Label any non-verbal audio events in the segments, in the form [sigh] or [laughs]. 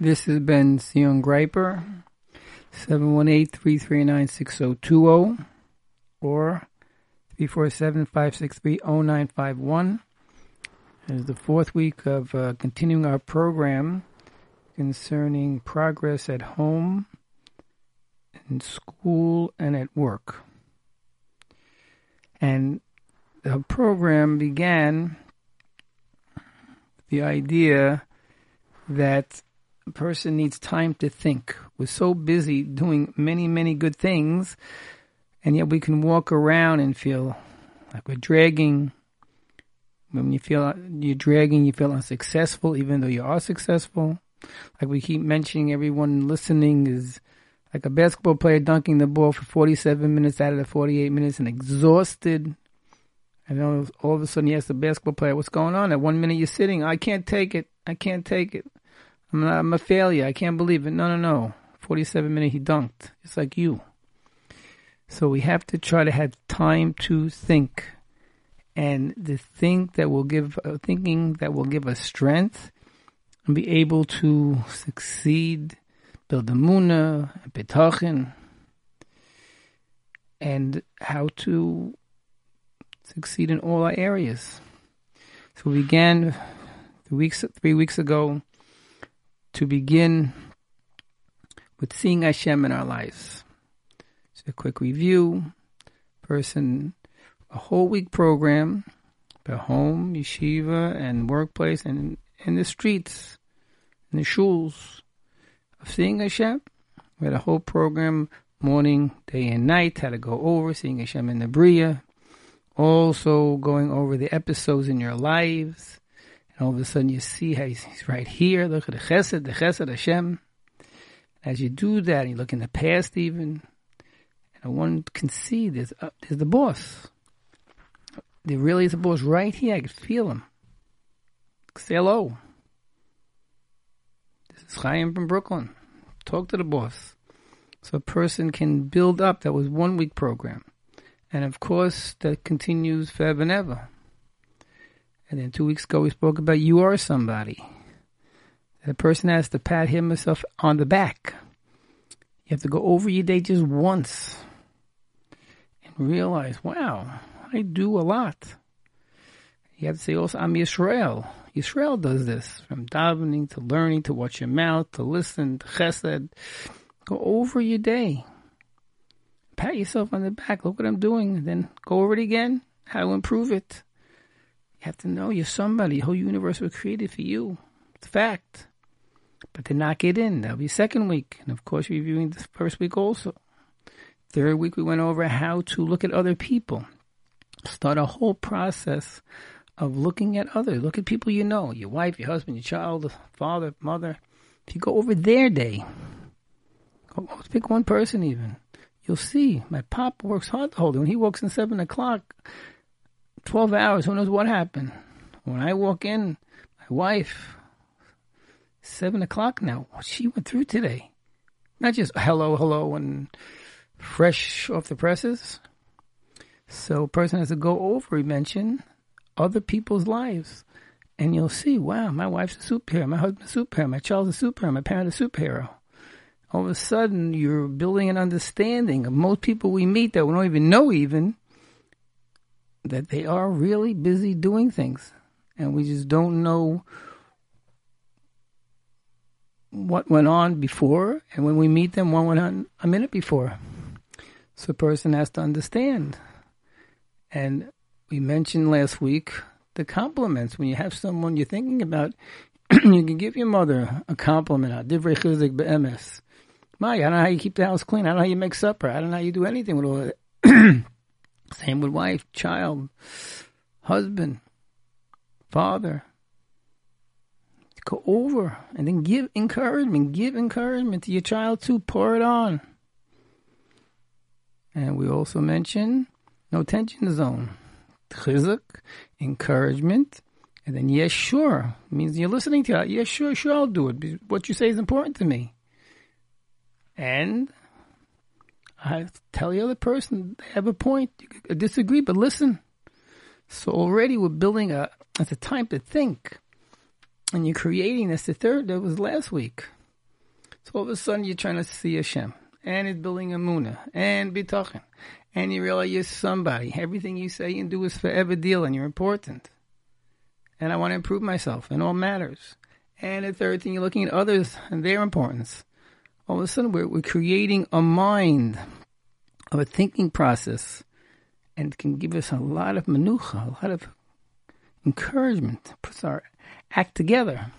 This has Bentzion Greiper, 718-339-6020 or 347-563-0951. It is the fourth week of uh, continuing our program concerning progress at home, in school, and at work. And the program began the idea that person needs time to think. We're so busy doing many, many good things, and yet we can walk around and feel like we're dragging. When you feel you're dragging, you feel unsuccessful, even though you are successful. Like we keep mentioning, everyone listening is like a basketball player dunking the ball for 47 minutes out of the 48 minutes and exhausted. And all, all of a sudden, you ask the basketball player, what's going on? At one minute, you're sitting, I can't take it. I can't take it. I'm, not, I'm a failure. I can't believe it. No, no, no. 47 minutes, he dunked. It's like you. So we have to try to have time to think. And the think that will give, uh, thinking that will give us strength and be able to succeed, build the muna, bitachon, and how to succeed in all our areas. So we began weeks, three weeks ago to begin with seeing Hashem in our lives. So a quick review. Person, a whole week program, the home, yeshiva, and workplace, and in the streets, in the shuls, of seeing Hashem. We had a whole program, morning, day, and night, how to go over seeing Hashem in the Bria. Also going over the episodes in your lives. And all of a sudden you see how he's, he's right here. Look at the chesed, the chesed Hashem. As you do that, you look in the past even, and one can see there's, uh, there's the boss. There really is a boss right here. I can feel him. Say hello. This is Chaim from Brooklyn. Talk to the boss. So a person can build up. That was one week program. And of course, that continues forever and ever. And then two weeks ago, we spoke about you are somebody. The person has to pat him himself on the back. You have to go over your day just once and realize, wow, I do a lot. You have to say also, I'm Yisrael. Yisrael does this from davening to learning to watch your mouth to listen to chesed. Go over your day. Pat yourself on the back. Look what I'm doing. Then go over it again. How to improve it. Have to know you're somebody. The whole universe was created for you. It's a fact. But to knock it in, that'll be second week. And of course, reviewing the first week also. Third week, we went over how to look at other people. Start a whole process of looking at others. Look at people you know your wife, your husband, your child, father, mother. If you go over their day, go, pick one person even. You'll see my pop works hard the whole day. When he walks in 7 o'clock, 12 hours, who knows what happened. When I walk in, my wife, 7 o'clock now, what she went through today. Not just hello, hello, and fresh off the presses. So a person has to go over, he mentioned, other people's lives. And you'll see, wow, my wife's a superhero, my husband's a superhero, my child's a superhero, my parent's a superhero. All of a sudden, you're building an understanding of most people we meet that we don't even know even that they are really busy doing things. And we just don't know what went on before. And when we meet them, what went on a minute before. So a person has to understand. And we mentioned last week the compliments. When you have someone you're thinking about, [clears throat] you can give your mother a compliment. I Divrei chizik be'emes. My, I don't know how you keep the house clean. I don't know how you make supper. I don't know how you do anything with all that. [clears throat] Same with wife, child, husband, father. Go over and then give encouragement. Give encouragement to your child too. Pour it on. And we also mentioned no tension zone. Chizuk, encouragement. And then, yes, sure, means you're listening to it. Yes, sure, sure, I'll do it. What you say is important to me. And I tell the other person they have a point. You disagree, but listen. So already we're building a, it's a time to think. And you're creating this. The third, that was last week. So all of a sudden you're trying to see Hashem, and it's building Emunah, and Bitachon, and you realize you're somebody. Everything you say and do is forever deal, and you're important. And I want to improve myself in all matters. And the third thing, you're looking at others and their importance. All of a sudden, we're, we're creating a mind of a thinking process, and can give us a lot of manucha, a lot of encouragement, puts our act together.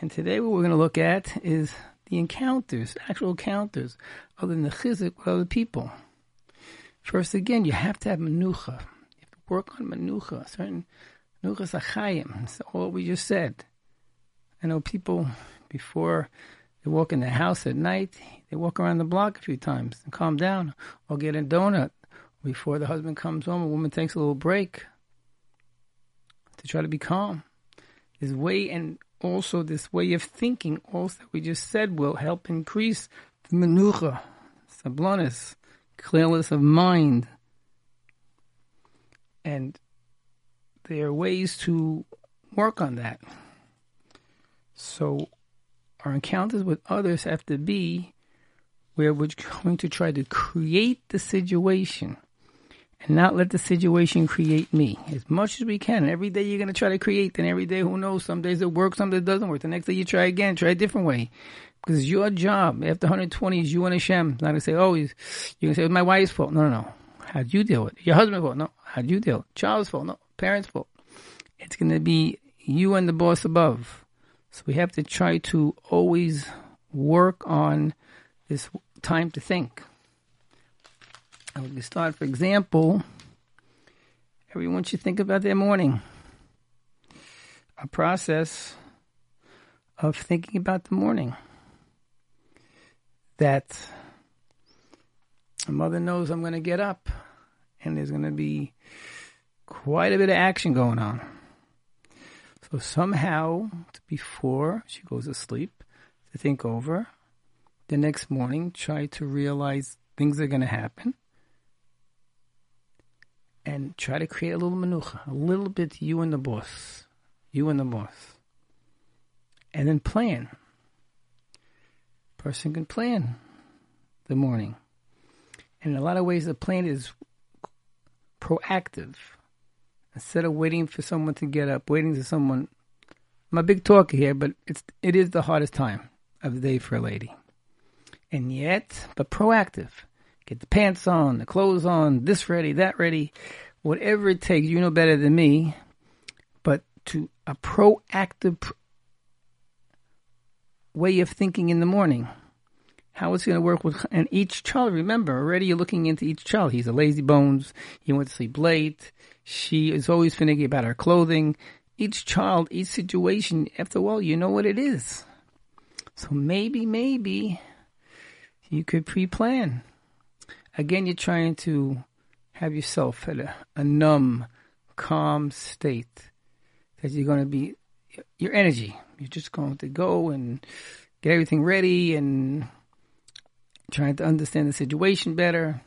And today, what we're going to look at is the encounters, actual encounters, other than the chizik with other people. First, again, you have to have manucha. You have to work on manucha, certain manuchas achayim. That's all we just said. I know people before they walk in the house at night, they walk around the block a few times and calm down, or get a donut before the husband comes home. A woman takes a little break to try to be calm. This way, and also this way of thinking, also that we just said, will help increase the menucha, sablonis, clearness of mind. And there are ways to work on that. So our encounters with others have to be where we're going to try to create the situation and not let the situation create me as much as we can. Every day you're going to try to create, then every day, who knows, some days it works, some days it doesn't work. The next day you try again, try a different way. Because your job after 120 is you and Hashem. Not to say, oh, you can say, it was my wife's fault. No, no, no. How'd you deal with it? Your husband's fault? No. How'd you deal? Child's fault? No. Parents' fault. It's going to be you and the boss above. So we have to try to always work on this time to think. And we can start, for example, everyone should think about their morning. A process of thinking about the morning. That a mother knows I'm going to get up and there's going to be quite a bit of action going on. So somehow, before she goes to sleep, to think over, the next morning, try to realize things are going to happen and try to create a little manucha, a little bit you and the boss, you and the boss, and then plan. Person can plan the morning, and in a lot of ways, the plan is proactive instead of waiting for someone to get up, waiting for someone. I'm a big talker here, but it's it is the hardest time of the day for a lady, and yet, but proactive get the pants on, the clothes on, this ready, that ready, whatever it takes. You know better than me, but to a proactive pr- way of thinking in the morning. How it's going to work with and each child. Remember, already you're looking into each child. He's a lazy bones. He went to sleep late. She is always finicky about her clothing. Each child, each situation. After a while, you know what it is. So maybe, maybe you could pre-plan Again, you're trying to have yourself at a, a numb, calm state that you're going to be your energy. You're just going to go and get everything ready and trying to understand the situation better.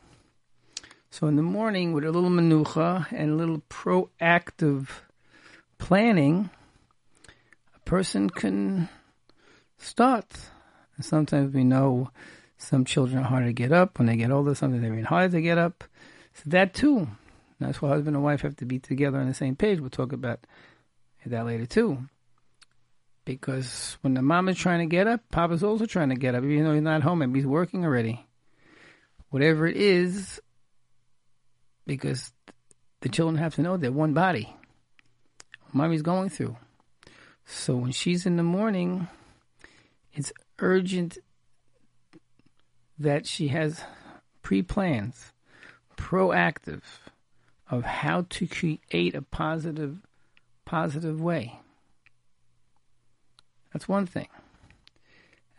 So in the morning, with a little manucha and a little proactive planning, a person can start. And sometimes we know some children are harder to get up. When they get older, sometimes they're even harder to get up. So that too. That's why husband and wife have to be together on the same page. We'll talk about that later too. Because when the mom is trying to get up, Papa's also trying to get up, even though he's not home. Maybe he's working already. Whatever it is, because the children have to know they're one body. Mommy's going through. So when she's in the morning, it's urgent that she has pre plans, proactive of how to create a positive positive way. That's one thing.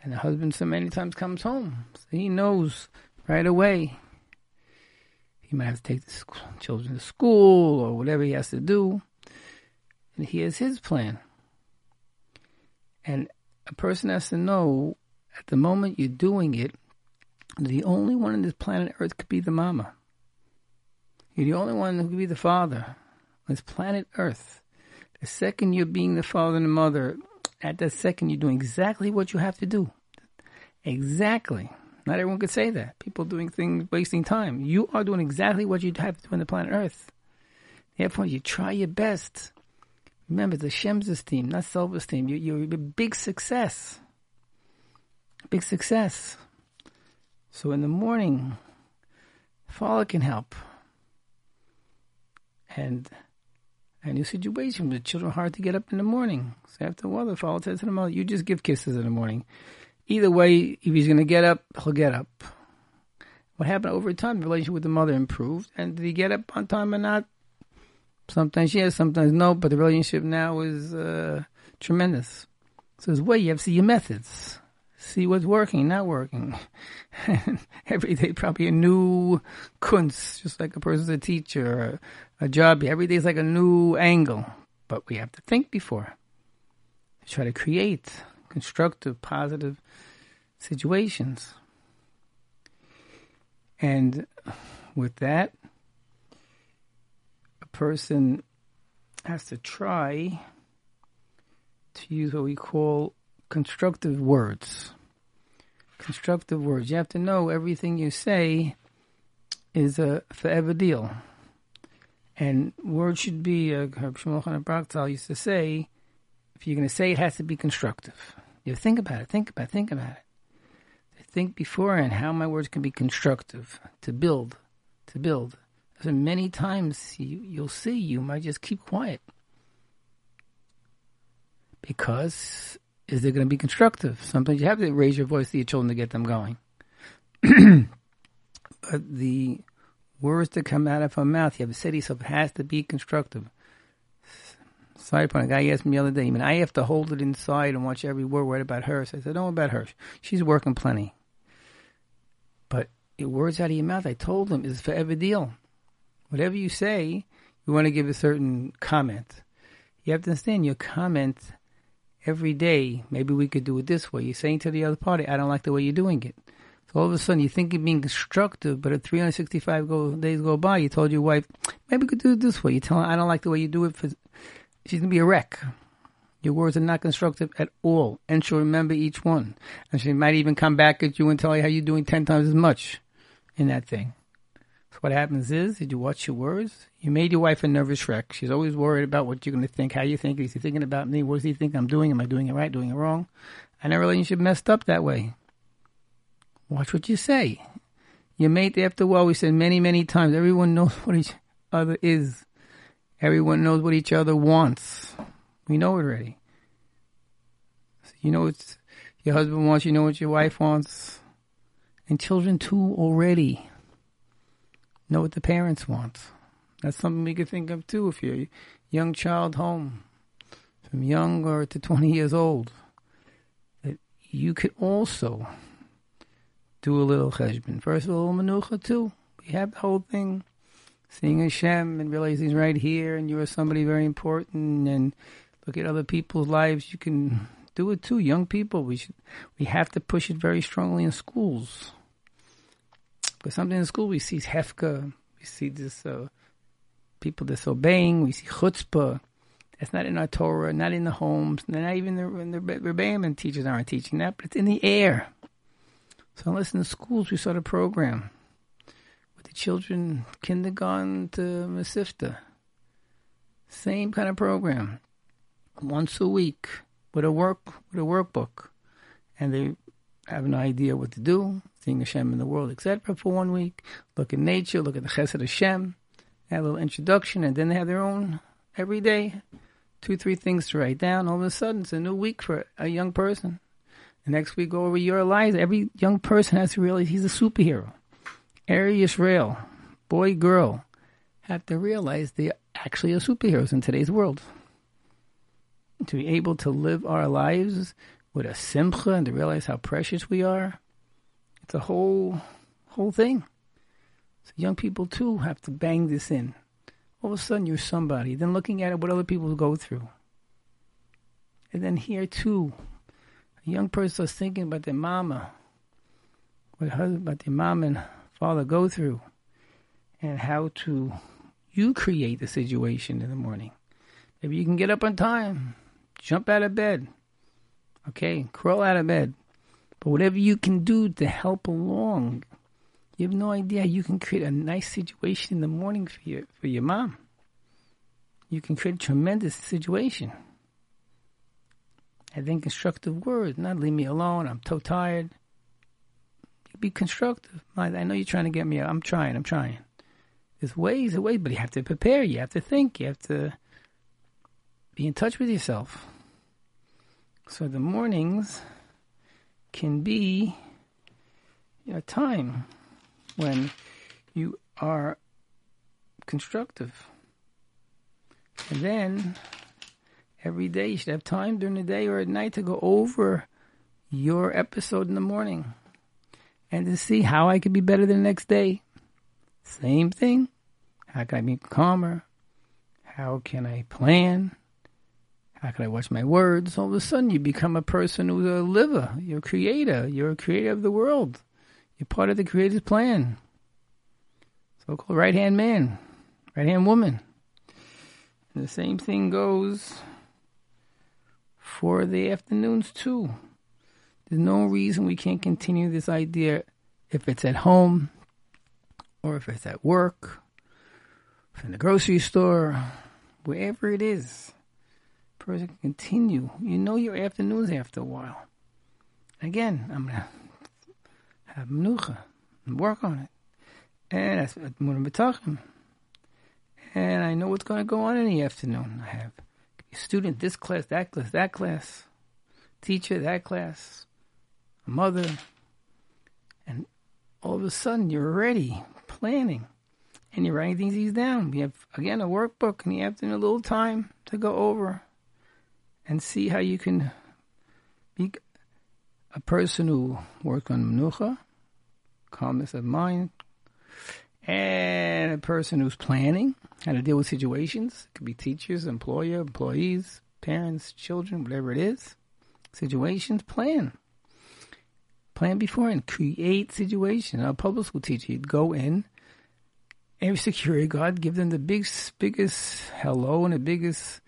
And the husband so many times comes home. So he knows right away. He might have to take the children to school or whatever he has to do. And he has his plan. And a person has to know at the moment you're doing it, the only one on this planet Earth could be the mama. You're the only one who could be the father on this planet Earth. The second you're being the father and the mother, At that second, you're doing exactly what you have to do. Exactly. Not everyone could say that. People doing things, wasting time. You are doing exactly what you have to do on the planet Earth. Therefore, you try your best. Remember, it's Shem's esteem, not self esteem. You, you're a big success. Big success. So in the morning, father can help. And a new situation, the children hard to get up in the morning. So after a while, the father says to the mother, you just give kisses in the morning. Either way, if he's going to get up, he'll get up. What happened over time, the relationship with the mother improved. And did he get up on time or not? Sometimes yes, sometimes no, but the relationship now is uh, tremendous. So it's way you have to see your methods, see what's working, not working. [laughs] every day, probably a new kunst, just like a person's a teacher a job. Every day is like a new angle, but we have to think before. Try to create constructive, positive situations. And with that, a person has to try to use what we call constructive words. Constructive words. You have to know everything you say is a forever deal. And words should be, uh, Herb used to say, if you're going to say it, has to be constructive. You think about it, think about it, think about it. Think beforehand how my words can be constructive, to build, to build. So many times you, you'll see you might just keep quiet. Because is it going to be constructive? Sometimes you have to raise your voice to your children to get them going. [clears throat] but the words that come out of our mouth, you have to say to yourself, it has to be constructive. Side point. A guy asked me the other day, I mean, I have to hold it inside and watch every word right about her. So I said, don't about her. She's working plenty. But the words out of your mouth, I told him, is forever deal. Whatever you say, you want to give a certain comment. You have to understand your comment every day. Maybe we could do it this way. You're saying to the other party, I don't like the way you're doing it. So all of a sudden you think you're being constructive, but at 365 go, days go by, you told your wife, maybe we could do it this way. You tell her, I don't like the way you do it for she's going to be a wreck. Your words are not constructive at all, and she'll remember each one. And she might even come back at you and tell you how you're doing 10 times as much in that thing. So what happens is, did you watch your words? You made your wife a nervous wreck. She's always worried about what you're going to think, how you think. Is he thinking about me? What does he think I'm doing? Am I doing it right, doing it wrong? And our relationship messed up that way. Watch what you say. Your mate, after a while, we said many, many times, everyone knows [laughs] what each other is. Everyone knows what each other wants. We know it already. You know what your husband wants, you know what your wife wants. And children too already know what the parents want. That's something we could think of too if you're a young child home, from young or to 20 years old. That you could also do a little cheshbon. First, a little menucha too. We have the whole thing seeing Hashem and realizing he's right here and you're somebody very important and look at other people's lives, you can do it too. Young people, we should, we have to push it very strongly in schools. Something in school we see hefka, we see this uh, people disobeying, we see chutzpah. That's not in our Torah, not in the homes, not even the, the Rebbeim teachers aren't teaching that, but it's in the air. So unless in the schools we start a program with the children, kindergarten to Mesivta. Same kind of program, once a week with a work with a workbook, and they have an idea what to do, seeing Hashem in the world, etc. For one week, look at nature, look at the Chesed Hashem, have a little introduction, and then they have their own every day, two three things to write down. All of a sudden, it's a new week for a young person. The next week, go over your lives. Every young person has to realize he's a superhero. Eri Israel, boy, girl, have to realize they actually are superheroes in today's world. To be able to live our lives with a simcha and to realize how precious we are, it's a whole whole thing. So young people too have to bang this in. All of a sudden you're somebody. Then looking at what other people go through. And then here too, a young person is thinking about their mama, what husband, about their mom and father go through and how to you create the situation in the morning. Maybe you can get up on time, jump out of bed, Okay, crawl out of bed. But whatever you can do to help along, you have no idea. You can create a nice situation in the morning for your for your mom. You can create a tremendous situation. I think constructive words, not leave me alone. I'm so tired. Be constructive. I know you're trying to get me. I'm trying. I'm trying. There's ways, there's ways, but you have to prepare. You have to think. You have to be in touch with yourself. So the mornings can be a time when you are constructive. And then every day you should have time during the day or at night to go over your episode in the morning and to see how I could be better the next day. Same thing. How can I be calmer? How can I plan? How can I watch my words? All of a sudden, you become a person who's a liver. You're a creator. You're a creator of the world. You're part of the creator's plan. So called right hand man, right hand woman. And the same thing goes for the afternoons, too. There's no reason we can't continue this idea if it's at home or if it's at work, in the grocery store, wherever it is person continue. You know your afternoons after a while. Again, I'm gonna have menucha and work on it, and that's what I'm talking. And I know what's going to go on in the afternoon. I have student, this class, that class, that class, teacher, that class, mother, and all of a sudden you're ready, planning, and you're writing things down. We have again a workbook in the afternoon, a little time to go over and see how you can be a person who works on menucha, calmness of mind, and a person who's planning how to deal with situations. It could be teachers, employer, employees, parents, children, whatever it is. Situations, plan. Plan before and create situations. A public school teacher, you'd go in, every [laughs] security guard, give them the biggest, biggest hello and the biggest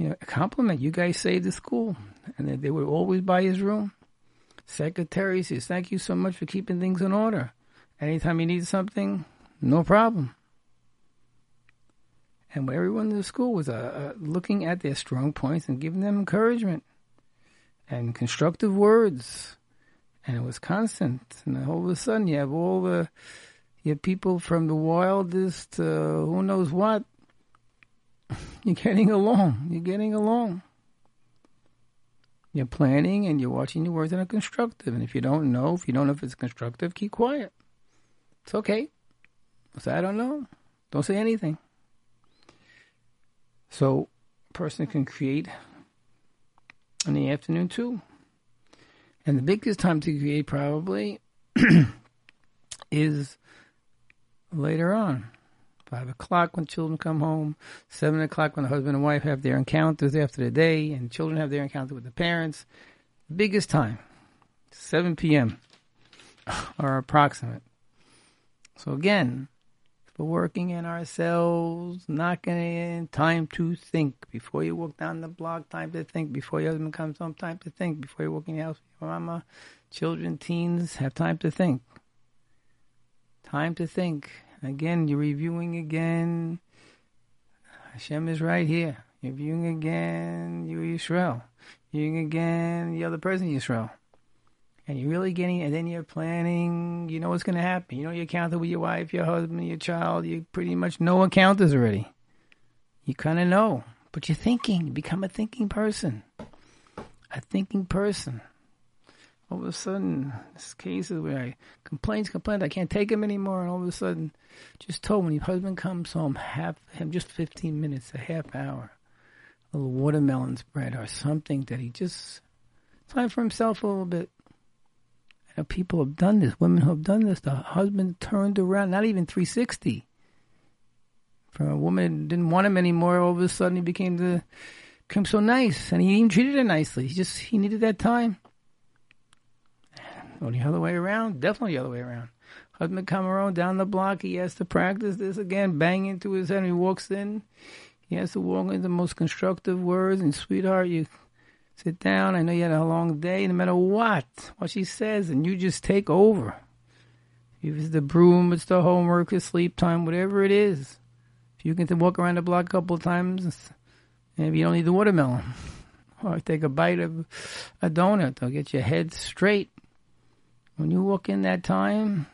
you know, a compliment. You guys saved the school. And they were always by his room. Secretary says, thank you so much for keeping things in order. Anytime you need something, no problem. And everyone in the school was uh, uh, looking at their strong points and giving them encouragement and constructive words. And it was constant. And all of a sudden, you have all the you have people from the wildest, uh, who knows what, [laughs] you're getting along. You're getting along. You're planning and you're watching your words that are constructive. And if you don't know, if you don't know if it's constructive, keep quiet. It's okay. So I don't know. Don't say anything. So, a person can create in the afternoon too. And the biggest time to create probably [clears throat] is later on. Five o'clock when children come home. Seven o'clock when the husband and wife have their encounters after the day, and children have their encounter with the parents. Biggest time, 7 p.m. or [sighs] approximate. So again, we're working in ourselves, knocking in, time to think. Before you walk down the block, time to think. Before your husband comes home, time to think. Before you walk in the house with your mama, children, teens have time to think. Time to think. Again, you're reviewing again. Hashem is right here. You're viewing again, You're Yisrael. You're viewing again, the other person, Yisrael. And you're really getting, and then you're planning, you know what's going to happen. You know your counter with your wife, your husband, your child. You pretty much know what counters already. You kind of know. But you're thinking. You become a thinking person. A thinking person all of a sudden, this cases where I complains, complains, I can't take him anymore, and all of a sudden, just told when your husband comes home, have him just 15 minutes, a half hour, a little watermelon spread or something that he just time for himself a little bit. I know people have done this, women who have done this. The husband turned around, not even 360. From a woman didn't want him anymore, all of a sudden he became the became so nice, and he even treated her nicely. He just he needed that time. Or the other way around? Definitely the other way around. Husband come around down the block. He has to practice this again. Bang into his head. He walks in. He has to walk in the most constructive words. And sweetheart, you Sit down. I know you had a long day, no matter what, what she says, and you just take over. If it's the broom, it's the homework, it's sleep time, whatever it is. If you can walk around the block a couple of times, maybe you don't need the watermelon. [laughs] Or take a bite of a donut. Or get your head straight. When you walk in that time,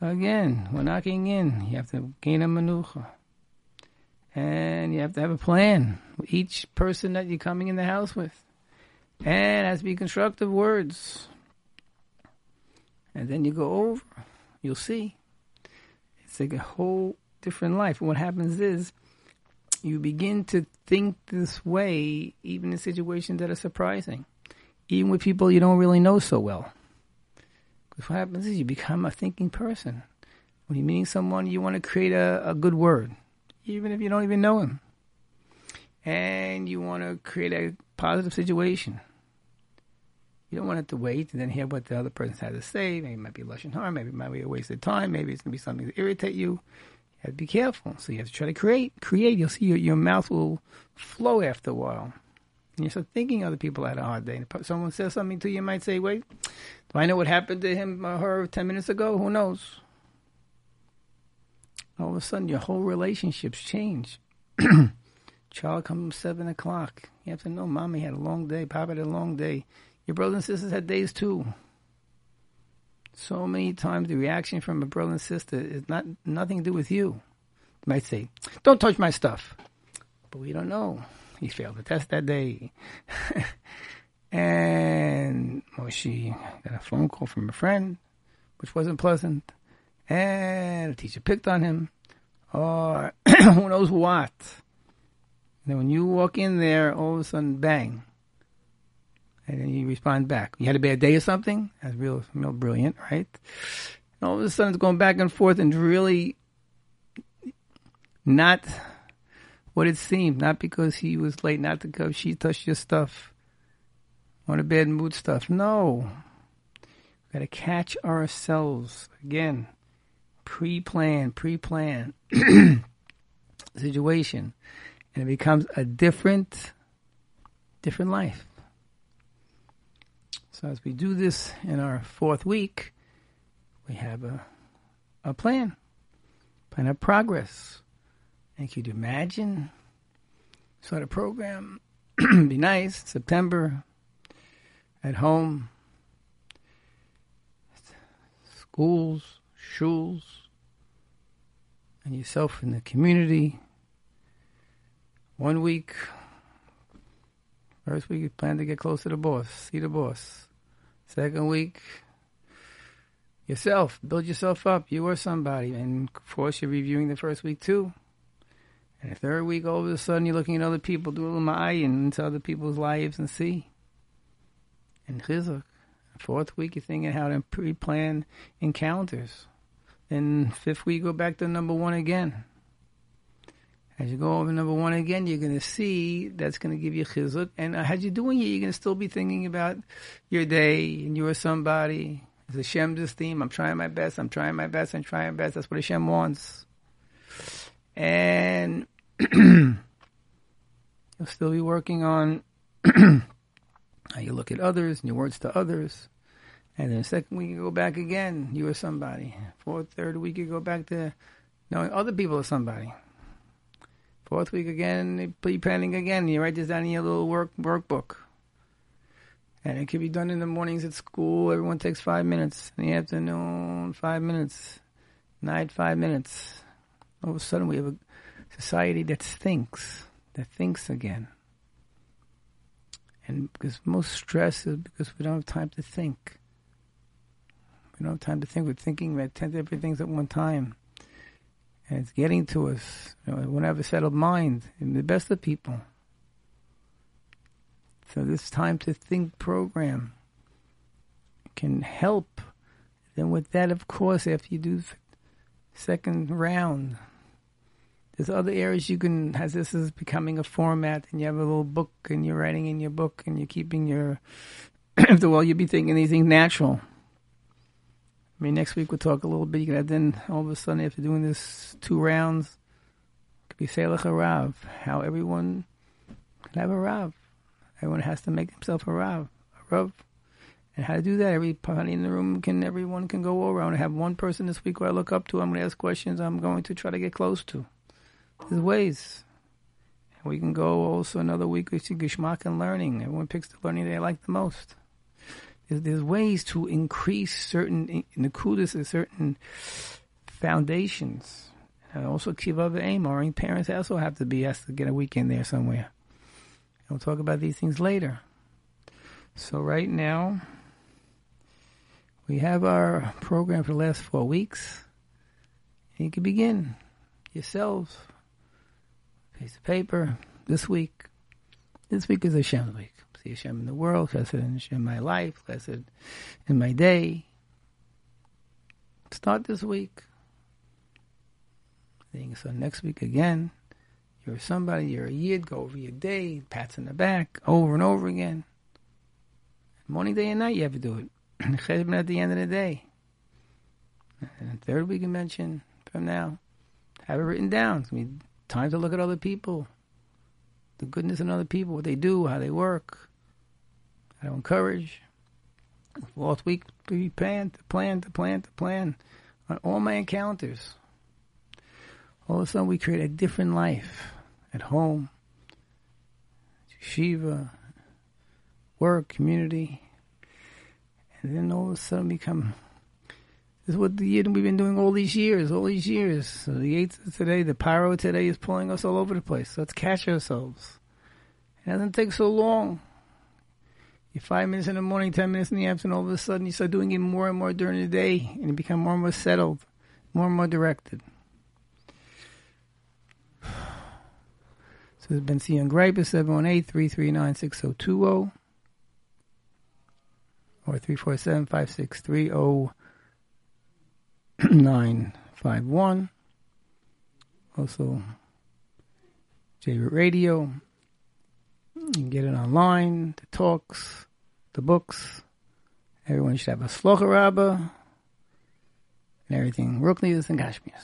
again, we're knocking in. You have to gain a manucha. And you have to have a plan with each person that you're coming in the house with. And it has to be constructive words. And then you go over, you'll see. It's like a whole different life. And what happens is you begin to think this way, even in situations that are surprising, even with people you don't really know so well. What happens is you become a thinking person. When you're meeting someone, you want to create a, a good word even if you don't even know him. And you want to create a positive situation. You don't want it to wait and then hear what the other person has to say. Maybe it might be lashon hara. Maybe it might be a waste of time. Maybe it's going to be something to irritate you. You have to be careful. So you have to try to create. Create. You'll see your, your mouth will flow after a while. And you start thinking other people had a hard day. Someone says something to you, you might say, wait, do I know what happened to him or her 10 minutes ago? Who knows? all of a sudden your whole relationships change. [clears throat] Child comes seven o'clock. You have to know, mommy had a long day, papa had a long day. Your brothers and sisters had days too. So many times the reaction from a brother and sister is not nothing to do with you. They might say, "Don't touch my stuff," but we don't know. He failed the test that day, [laughs] and Moshe got a phone call from a friend, which wasn't pleasant and the teacher picked on him, or [coughs] who knows what. And then when you walk in there, all of a sudden, bang. And then you respond back. You had a bad day or something? That's real, real brilliant, right? And all of a sudden, it's going back and forth and really not what it seemed. Not because he was late, not because she touched your stuff on a bad mood stuff. No. We've got to catch ourselves again pre-plan, pre-plan [clears throat] situation, and it becomes a different, different life. So as we do this in our fourth week, we have a, a plan, plan of progress. Could you imagine? Start a program, [clears throat] be nice, September, at home, schools, shuls, and yourself in the community. One week, first week, you plan to get close to the boss, see the boss. Second week, yourself, build yourself up. You are somebody. And of course, you're reviewing the first week too. And the third week, all of a sudden, you're looking at other people, do a little and into other people's lives and see. And chizuk. Fourth week, you're thinking how to pre-plan encounters. Then fifth week, go back to number one again. As you go over number one again, you're going to see that's going to give you chizuk. And uh, as you're doing it, you're going to still be thinking about your day and you are somebody. It's Hashem's theme. I'm trying my best. I'm trying my best. I'm trying my best. That's what Hashem wants. And [clears throat] you'll still be working on [clears throat] how you look at others and your words to others. And then the second week you go back again, you are somebody. Fourth, third week you go back to knowing other people are somebody. Fourth week again, you planning again. You write this down in your little work workbook. And it can be done in the mornings at school. Everyone takes five minutes. In the afternoon, five minutes. Night, five minutes. All of a sudden, we have a society that thinks, that thinks again. And because most stress is because we don't have time to think. We don't have time to think. We're thinking about 10 different things at one time. And it's getting to us. You know, we don't have a settled mind. And the best of people. So this time to think program can help. Then with that, of course, after you do second round, there's other areas you can, as this is becoming a format, and you have a little book, and you're writing in your book, and you're keeping your, after a while, you'll be thinking these things natural. I mean, next week we'll talk a little bit. You can then all of a sudden after doing this two rounds, it could be Selach Rav, how everyone can have a Rav. Everyone has to make himself a Rav. A Rav. And how to do that, Every everybody in the room can, everyone can go over. I want have one person this week who I look up to. I'm going to ask questions I'm going to try to get close to. There's ways. And we can go also another week with Gishmak and learning. Everyone picks the learning they like the most. There's, there's ways to increase certain, Nakudas, certain foundations. And also Kiva aim. Our parents also have to be asked to get a weekend there somewhere. And we'll talk about these things later. So right now, we have our program for the last four weeks. And you can begin yourselves. Piece of paper. This week. This week is Hashem's week. See Hashem in the world, Chesed in Hashem my life, Chesed in my day. Start this week. So next week again. You're somebody, you're a yid, go over your day, pats in the back, over and over again. Morning, day, and night you have to do it. [clears throat] Cheshbon at the end of the day. And third week you mention from now, have it written down. It's going to be time to look at other people, the goodness in other people, what they do, how they work, how to encourage. Fourth week, we plan to plan to plan to plan on all my encounters. All of a sudden, we create a different life at home, yeshiva, work, community and then all of a sudden become. This is what the we've been doing all these years, all these years. So the eighth today, the pyro today is pulling us all over the place. Let's catch ourselves. It doesn't take so long. You five minutes in the morning, ten minutes in the afternoon, all of a sudden you start doing it more and more during the day, and you become more and more settled, more and more directed. So it's Bentzion Greiper 718 339 6020 or 347 563 [clears throat] 0951. Also, JRoot Radio. You can get it online, the talks, the books. Everyone should have a Rabbah and everything. Ruchnius and Gashmius.